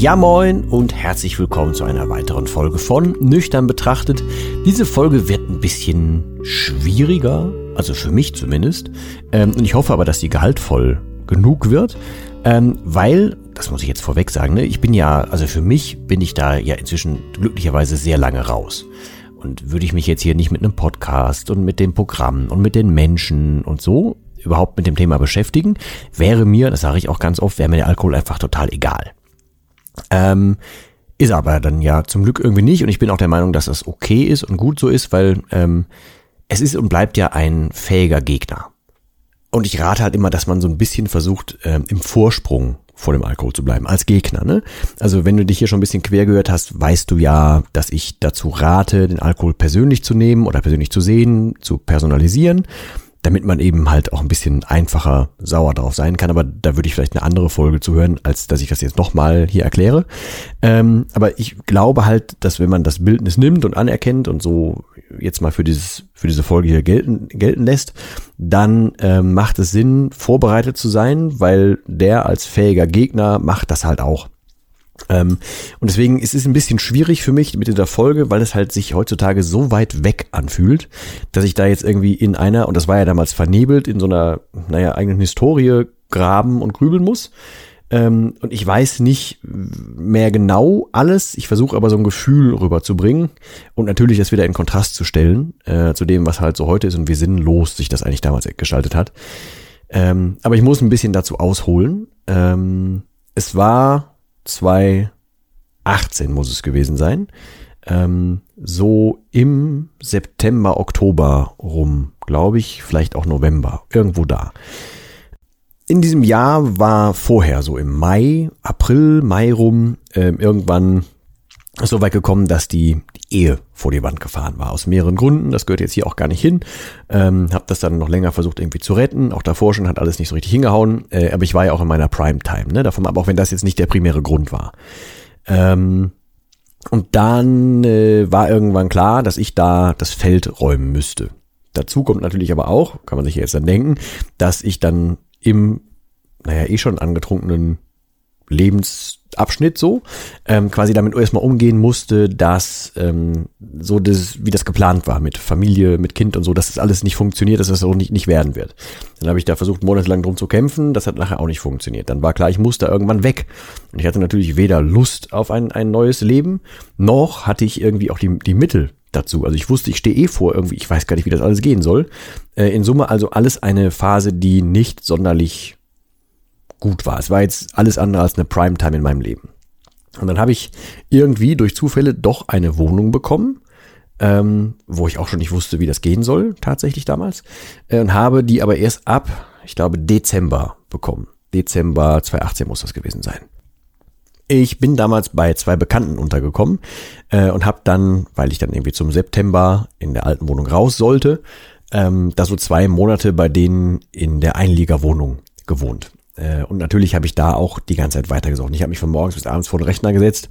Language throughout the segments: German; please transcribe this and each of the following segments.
Ja moin und herzlich willkommen zu einer weiteren Folge von Nüchtern betrachtet. Diese Folge wird ein bisschen schwieriger, also für mich zumindest. Ähm, und ich hoffe aber, dass sie gehaltvoll genug wird, ähm, weil, das muss ich jetzt vorweg sagen, ne, ich bin ja, also für mich bin ich da ja inzwischen glücklicherweise sehr lange raus. Und würde ich mich jetzt hier nicht mit einem Podcast und mit dem Programm und mit den Menschen und so überhaupt mit dem Thema beschäftigen, wäre mir, das sage ich auch ganz oft, wäre mir der Alkohol einfach total egal. Ähm, ist aber dann ja zum Glück irgendwie nicht und ich bin auch der Meinung, dass das okay ist und gut so ist, weil ähm, es ist und bleibt ja ein fähiger Gegner. Und ich rate halt immer, dass man so ein bisschen versucht, ähm, im Vorsprung vor dem Alkohol zu bleiben, als Gegner. Ne? Also wenn du dich hier schon ein bisschen quer gehört hast, weißt du ja, dass ich dazu rate, den Alkohol persönlich zu nehmen oder persönlich zu sehen, zu personalisieren damit man eben halt auch ein bisschen einfacher sauer drauf sein kann. Aber da würde ich vielleicht eine andere Folge zu hören, als dass ich das jetzt nochmal hier erkläre. Ähm, aber ich glaube halt, dass wenn man das Bildnis nimmt und anerkennt und so jetzt mal für dieses für diese Folge hier gelten gelten lässt, dann ähm, macht es Sinn, vorbereitet zu sein, weil der als fähiger Gegner macht das halt auch. Ähm, und deswegen ist es ein bisschen schwierig für mich mit dieser Folge, weil es halt sich heutzutage so weit weg anfühlt, dass ich da jetzt irgendwie in einer, und das war ja damals vernebelt, in so einer, naja, eigenen Historie graben und grübeln muss. Ähm, und ich weiß nicht mehr genau alles. Ich versuche aber so ein Gefühl rüberzubringen und natürlich das wieder in Kontrast zu stellen äh, zu dem, was halt so heute ist und wie sinnlos sich das eigentlich damals gestaltet hat. Ähm, aber ich muss ein bisschen dazu ausholen. Ähm, es war 2018 muss es gewesen sein. Ähm, so im September, Oktober rum, glaube ich, vielleicht auch November, irgendwo da. In diesem Jahr war vorher so im Mai, April, Mai rum, äh, irgendwann so weit gekommen, dass die, die Ehe vor die Wand gefahren war. Aus mehreren Gründen. Das gehört jetzt hier auch gar nicht hin. Ähm, hab das dann noch länger versucht irgendwie zu retten. Auch davor schon hat alles nicht so richtig hingehauen. Äh, aber ich war ja auch in meiner Primetime. Ne? Davon aber auch wenn das jetzt nicht der primäre Grund war. Ähm, und dann äh, war irgendwann klar, dass ich da das Feld räumen müsste. Dazu kommt natürlich aber auch, kann man sich jetzt dann denken, dass ich dann im, naja, eh schon angetrunkenen Lebensabschnitt so, ähm, quasi damit erstmal umgehen musste, dass ähm, so das, wie das geplant war mit Familie, mit Kind und so, dass das alles nicht funktioniert, dass das auch nicht, nicht werden wird. Dann habe ich da versucht, monatelang drum zu kämpfen, das hat nachher auch nicht funktioniert. Dann war klar, ich musste irgendwann weg. Und ich hatte natürlich weder Lust auf ein, ein neues Leben, noch hatte ich irgendwie auch die, die Mittel dazu. Also ich wusste, ich stehe eh vor irgendwie, ich weiß gar nicht, wie das alles gehen soll. Äh, in Summe also alles eine Phase, die nicht sonderlich gut war. Es war jetzt alles andere als eine Primetime in meinem Leben. Und dann habe ich irgendwie durch Zufälle doch eine Wohnung bekommen, ähm, wo ich auch schon nicht wusste, wie das gehen soll, tatsächlich damals. Äh, und habe die aber erst ab, ich glaube, Dezember bekommen. Dezember 2018 muss das gewesen sein. Ich bin damals bei zwei Bekannten untergekommen äh, und habe dann, weil ich dann irgendwie zum September in der alten Wohnung raus sollte, ähm, da so zwei Monate bei denen in der Einliegerwohnung gewohnt. Äh, und natürlich habe ich da auch die ganze Zeit weitergesoffen. Ich habe mich von morgens bis abends vor den Rechner gesetzt,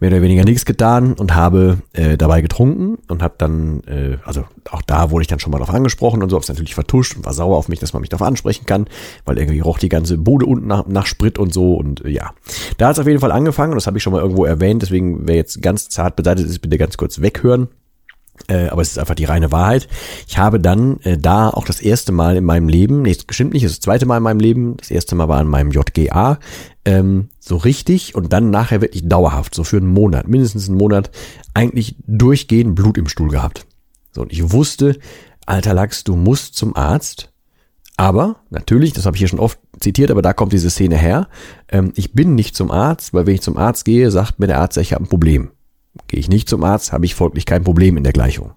mehr oder weniger nichts getan und habe äh, dabei getrunken und habe dann, äh, also auch da wurde ich dann schon mal drauf angesprochen und so, habe es natürlich vertuscht und war sauer auf mich, dass man mich darauf ansprechen kann, weil irgendwie roch die ganze Bude unten nach, nach Sprit und so und äh, ja. Da hat es auf jeden Fall angefangen und das habe ich schon mal irgendwo erwähnt, deswegen wer jetzt ganz zart beseitigt ist, bitte ganz kurz weghören. Äh, aber es ist einfach die reine Wahrheit. Ich habe dann äh, da auch das erste Mal in meinem Leben, nee, bestimmt nicht, das zweite Mal in meinem Leben, das erste Mal war in meinem JGA, ähm, so richtig und dann nachher wirklich dauerhaft, so für einen Monat, mindestens einen Monat, eigentlich durchgehend Blut im Stuhl gehabt. So, und ich wusste, alter Lachs, du musst zum Arzt. Aber natürlich, das habe ich hier schon oft zitiert, aber da kommt diese Szene her. Ähm, ich bin nicht zum Arzt, weil wenn ich zum Arzt gehe, sagt mir der Arzt, ich habe ein Problem. Gehe ich nicht zum Arzt, habe ich folglich kein Problem in der Gleichung.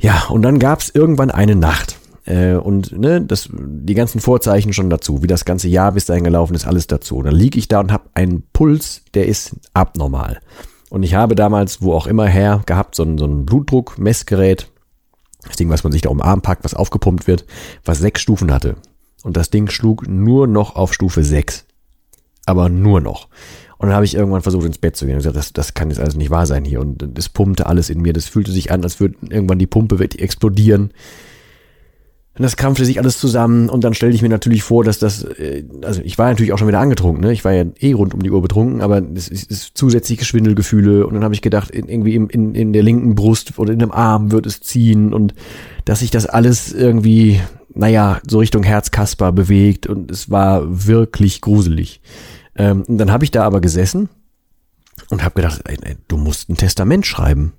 Ja, und dann gab es irgendwann eine Nacht. Äh, und ne, das, die ganzen Vorzeichen schon dazu, wie das ganze Jahr bis dahin gelaufen ist, alles dazu. Und dann liege ich da und habe einen Puls, der ist abnormal. Und ich habe damals, wo auch immer her, gehabt, so ein, so ein Blutdruckmessgerät, das Ding, was man sich da um den Arm packt, was aufgepumpt wird, was sechs Stufen hatte. Und das Ding schlug nur noch auf Stufe sechs. Aber nur noch. Und dann habe ich irgendwann versucht, ins Bett zu gehen und gesagt, das, das kann jetzt alles nicht wahr sein hier. Und das pumpte alles in mir. Das fühlte sich an, als würde irgendwann die Pumpe explodieren. Und das krampfte sich alles zusammen und dann stellte ich mir natürlich vor, dass das, äh, also ich war natürlich auch schon wieder angetrunken, ne? Ich war ja eh rund um die Uhr betrunken, aber es ist, ist zusätzliche Schwindelgefühle und dann habe ich gedacht, in, irgendwie in, in, in der linken Brust oder in dem Arm wird es ziehen und dass sich das alles irgendwie, naja, so Richtung Herzkasper bewegt und es war wirklich gruselig. Ähm, dann habe ich da aber gesessen und habe gedacht, ey, ey, du musst ein Testament schreiben.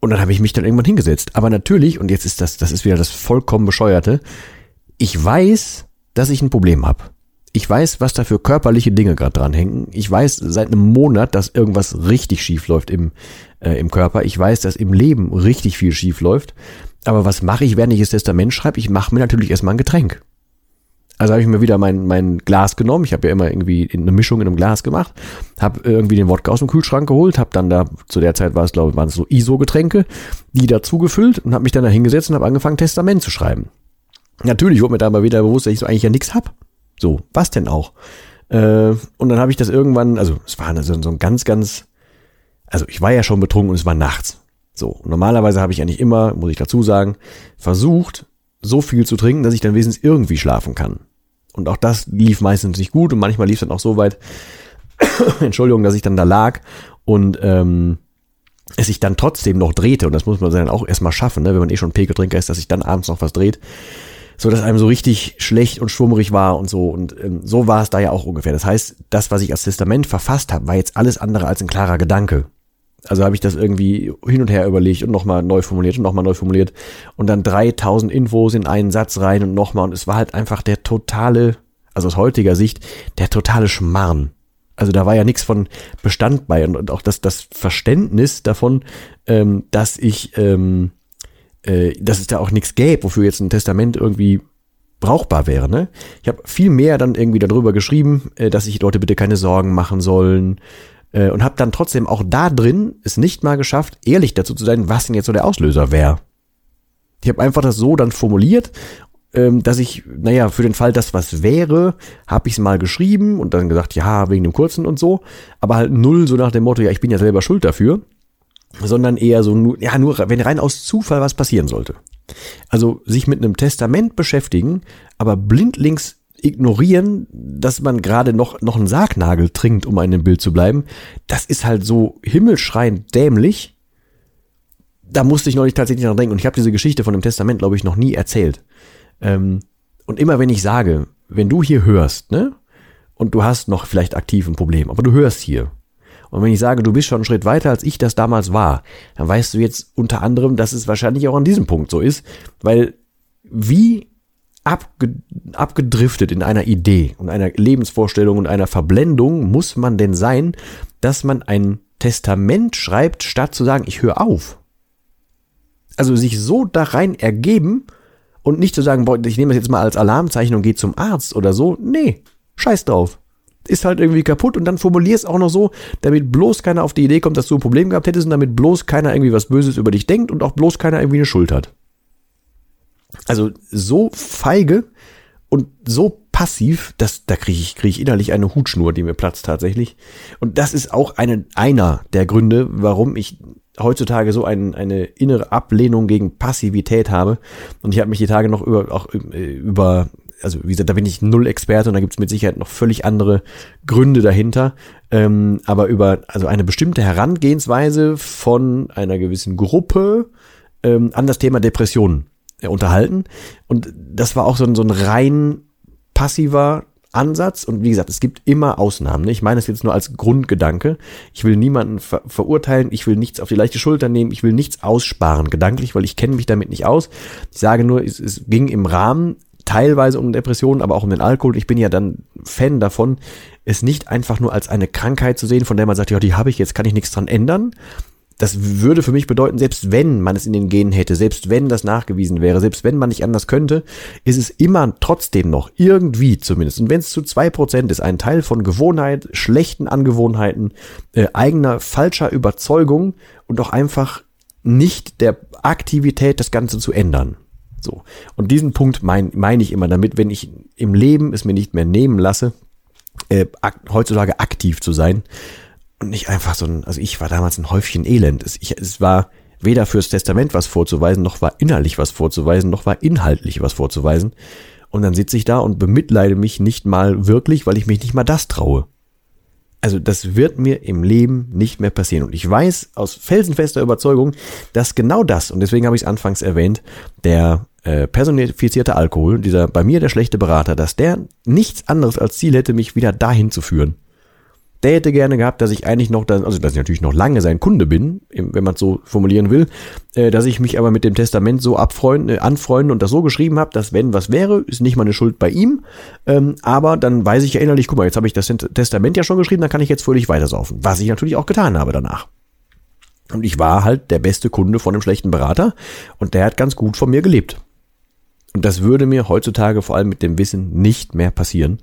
Und dann habe ich mich dann irgendwann hingesetzt. Aber natürlich, und jetzt ist das, das ist wieder das vollkommen bescheuerte, ich weiß, dass ich ein Problem habe. Ich weiß, was da für körperliche Dinge gerade dranhängen. Ich weiß seit einem Monat, dass irgendwas richtig schief läuft im, äh, im Körper. Ich weiß, dass im Leben richtig viel schief läuft. Aber was mache ich, während ich das Testament schreibe? Ich mache mir natürlich erstmal ein Getränk. Also habe ich mir wieder mein, mein Glas genommen. Ich habe ja immer irgendwie eine Mischung in einem Glas gemacht. Habe irgendwie den Wodka aus dem Kühlschrank geholt. Habe dann da, zu der Zeit war es, glaube ich, waren es so ISO-Getränke, die dazu gefüllt und habe mich dann da hingesetzt und habe angefangen, Testament zu schreiben. Natürlich wurde mir da mal wieder bewusst, dass ich so eigentlich ja nichts hab. So, was denn auch? Äh, und dann habe ich das irgendwann, also es war so ein ganz, ganz, also ich war ja schon betrunken und es war nachts. So, normalerweise habe ich eigentlich immer, muss ich dazu sagen, versucht, so viel zu trinken, dass ich dann wenigstens irgendwie schlafen kann. Und auch das lief meistens nicht gut und manchmal lief es dann auch so weit, Entschuldigung, dass ich dann da lag und ähm, es sich dann trotzdem noch drehte. Und das muss man dann auch erstmal schaffen, ne? wenn man eh schon Pekeltrinker ist, dass sich dann abends noch was dreht. So dass einem so richtig schlecht und schwummerig war und so. Und ähm, so war es da ja auch ungefähr. Das heißt, das, was ich als Testament verfasst habe, war jetzt alles andere als ein klarer Gedanke. Also habe ich das irgendwie hin und her überlegt und nochmal neu formuliert und nochmal neu formuliert und dann 3000 Infos in einen Satz rein und nochmal und es war halt einfach der totale, also aus heutiger Sicht, der totale Schmarrn. Also da war ja nichts von Bestand bei und, auch das, das Verständnis davon, ähm, dass ich, ähm, äh, dass es da auch nichts gäbe, wofür jetzt ein Testament irgendwie brauchbar wäre. Ne? Ich habe viel mehr dann irgendwie darüber geschrieben, äh, dass sich Leute bitte keine Sorgen machen sollen, äh, und habe dann trotzdem auch da drin es nicht mal geschafft, ehrlich dazu zu sein, was denn jetzt so der Auslöser wäre. Ich habe einfach das so dann formuliert, ähm, dass ich, naja, für den Fall, dass was wäre, habe ich es mal geschrieben und dann gesagt, ja, wegen dem Kurzen und so, aber halt null so nach dem Motto, ja, ich bin ja selber schuld dafür, sondern eher so, ja, nur, wenn rein aus Zufall was passieren sollte. Also sich mit einem Testament beschäftigen, aber blindlings ignorieren, dass man gerade noch, noch einen Sargnagel trinkt, um dem Bild zu bleiben, das ist halt so himmelschreiend dämlich. Da musste ich neulich tatsächlich noch denken. Und ich habe diese Geschichte von dem Testament, glaube ich, noch nie erzählt. Ähm, und immer wenn ich sage, wenn du hier hörst, ne, und du hast noch vielleicht aktiv ein Problem, aber du hörst hier. Und wenn ich sage, du bist schon einen Schritt weiter, als ich das damals war, dann weißt du jetzt unter anderem, dass es wahrscheinlich auch an diesem Punkt so ist, weil wie abge abgedriftet in einer Idee und einer Lebensvorstellung und einer Verblendung muss man denn sein, dass man ein Testament schreibt, statt zu sagen, ich höre auf. Also sich so da rein ergeben und nicht zu sagen, boah, ich nehme das jetzt mal als Alarmzeichen und gehe zum Arzt oder so. Nee, scheiß drauf. Ist halt irgendwie kaputt und dann formulier es auch noch so, damit bloß keiner auf die Idee kommt, dass du ein Problem gehabt hättest und damit bloß keiner irgendwie was Böses über dich denkt und auch bloß keiner irgendwie eine Schuld hat. Also so feige und so passiv, dass da kriege ich, krieg ich innerlich eine Hutschnur, die mir platzt tatsächlich. Und das ist auch eine, einer der Gründe, warum ich heutzutage so ein, eine innere Ablehnung gegen Passivität habe. Und ich habe mich die Tage noch über, auch äh, über, also wie gesagt, da bin ich null Experte und da gibt es mit Sicherheit noch völlig andere Gründe dahinter. Ähm, aber über also eine bestimmte Herangehensweise von einer gewissen Gruppe ähm, an das Thema Depressionen unterhalten. Und das war auch so ein, so ein rein passiver Ansatz und wie gesagt, es gibt immer Ausnahmen. Ne? Ich meine es jetzt nur als Grundgedanke. Ich will niemanden ver verurteilen, ich will nichts auf die leichte Schulter nehmen, ich will nichts aussparen gedanklich, weil ich kenne mich damit nicht aus. Ich sage nur, es, es ging im Rahmen teilweise um Depressionen, aber auch um den Alkohol. Ich bin ja dann Fan davon, es nicht einfach nur als eine Krankheit zu sehen, von der man sagt, ja, die habe ich, jetzt kann ich nichts dran ändern. Das würde für mich bedeuten, selbst wenn man es in den Genen hätte, selbst wenn das nachgewiesen wäre, selbst wenn man nicht anders könnte, ist es immer trotzdem noch irgendwie zumindest, und wenn es zu zwei Prozent ist, ein Teil von Gewohnheit, schlechten Angewohnheiten, äh, eigener falscher Überzeugung und auch einfach nicht der Aktivität, das Ganze zu ändern. So. Und diesen Punkt meine mein ich immer damit, wenn ich im Leben es mir nicht mehr nehmen lasse, äh, ak heutzutage aktiv zu sein und nicht einfach so ein, also ich war damals ein Häufchen Elend. Es, ich, es war weder fürs Testament was vorzuweisen, noch war innerlich was vorzuweisen, noch war inhaltlich was vorzuweisen. Und dann sitze ich da und bemitleide mich nicht mal wirklich, weil ich mich nicht mal das traue. Also das wird mir im Leben nicht mehr passieren. Und ich weiß aus felsenfester Überzeugung, dass genau das, und deswegen habe ich es anfangs erwähnt, der äh, personifizierte Alkohol, dieser bei mir der schlechte Berater, dass der nichts anderes als Ziel hätte, mich wieder dahin zu führen. Der hätte gerne gehabt, dass ich eigentlich noch, also dass ich natürlich noch lange sein Kunde bin, wenn man es so formulieren will, äh, dass ich mich aber mit dem Testament so abfreunden, äh, anfreunden und das so geschrieben habe, dass wenn was wäre, ist nicht meine Schuld bei ihm, ähm, aber dann weiß ich ja innerlich, guck mal, jetzt habe ich das Testament ja schon geschrieben, dann kann ich jetzt fröhlich weitersaufen, was ich natürlich auch getan habe danach. Und ich war halt der beste Kunde von einem schlechten Berater und der hat ganz gut von mir gelebt. Und das würde mir heutzutage vor allem mit dem Wissen nicht mehr passieren.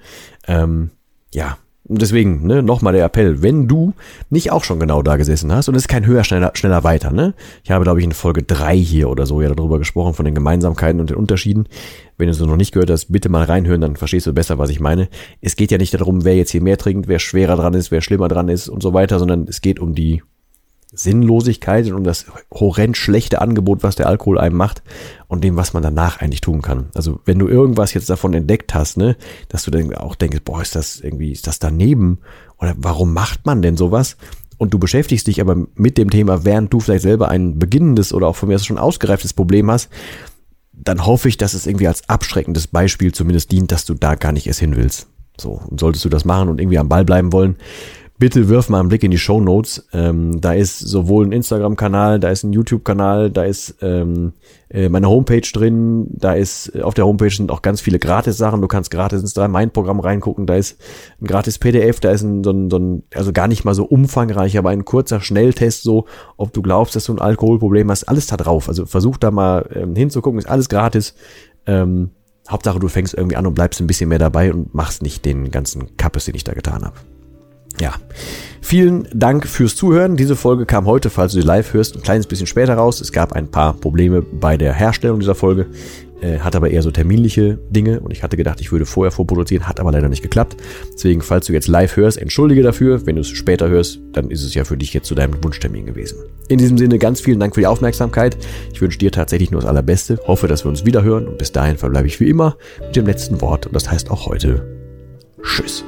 Ähm, ja, deswegen, ne, nochmal der Appell, wenn du nicht auch schon genau da gesessen hast, und es ist kein höher, schneller, schneller weiter, ne? Ich habe, glaube ich, in Folge drei hier oder so ja darüber gesprochen, von den Gemeinsamkeiten und den Unterschieden. Wenn du es noch nicht gehört hast, bitte mal reinhören, dann verstehst du besser, was ich meine. Es geht ja nicht darum, wer jetzt hier mehr trinkt, wer schwerer dran ist, wer schlimmer dran ist und so weiter, sondern es geht um die Sinnlosigkeit und um das horrend schlechte Angebot, was der Alkohol einem macht und dem, was man danach eigentlich tun kann. Also wenn du irgendwas jetzt davon entdeckt hast, ne, dass du dann auch denkst, boah, ist das irgendwie, ist das daneben? Oder warum macht man denn sowas? Und du beschäftigst dich aber mit dem Thema, während du vielleicht selber ein beginnendes oder auch von mir aus schon ausgereiftes Problem hast, dann hoffe ich, dass es irgendwie als abschreckendes Beispiel zumindest dient, dass du da gar nicht erst hin willst. So, und solltest du das machen und irgendwie am Ball bleiben wollen, bitte wirf mal einen Blick in die Show Notes. Ähm, da ist sowohl ein Instagram-Kanal, da ist ein YouTube-Kanal, da ist ähm, äh, meine Homepage drin, da ist äh, auf der Homepage sind auch ganz viele Gratis-Sachen. Du kannst gratis ins Mein-Programm reingucken, da ist ein gratis PDF, da ist ein, so, ein, so ein, also gar nicht mal so umfangreich, aber ein kurzer Schnelltest, so ob du glaubst, dass du ein Alkoholproblem hast, alles da drauf. Also versuch da mal ähm, hinzugucken, ist alles gratis. Ähm, Hauptsache, du fängst irgendwie an und bleibst ein bisschen mehr dabei und machst nicht den ganzen Kappes, den ich da getan habe. Ja, vielen Dank fürs Zuhören. Diese Folge kam heute, falls du sie live hörst, ein kleines bisschen später raus. Es gab ein paar Probleme bei der Herstellung dieser Folge, äh, hat aber eher so terminliche Dinge und ich hatte gedacht, ich würde vorher vorproduzieren, hat aber leider nicht geklappt. Deswegen, falls du jetzt live hörst, entschuldige dafür. Wenn du es später hörst, dann ist es ja für dich jetzt zu deinem Wunschtermin gewesen. In diesem Sinne, ganz vielen Dank für die Aufmerksamkeit. Ich wünsche dir tatsächlich nur das Allerbeste, hoffe, dass wir uns wieder hören und bis dahin verbleibe ich wie immer mit dem letzten Wort und das heißt auch heute Tschüss.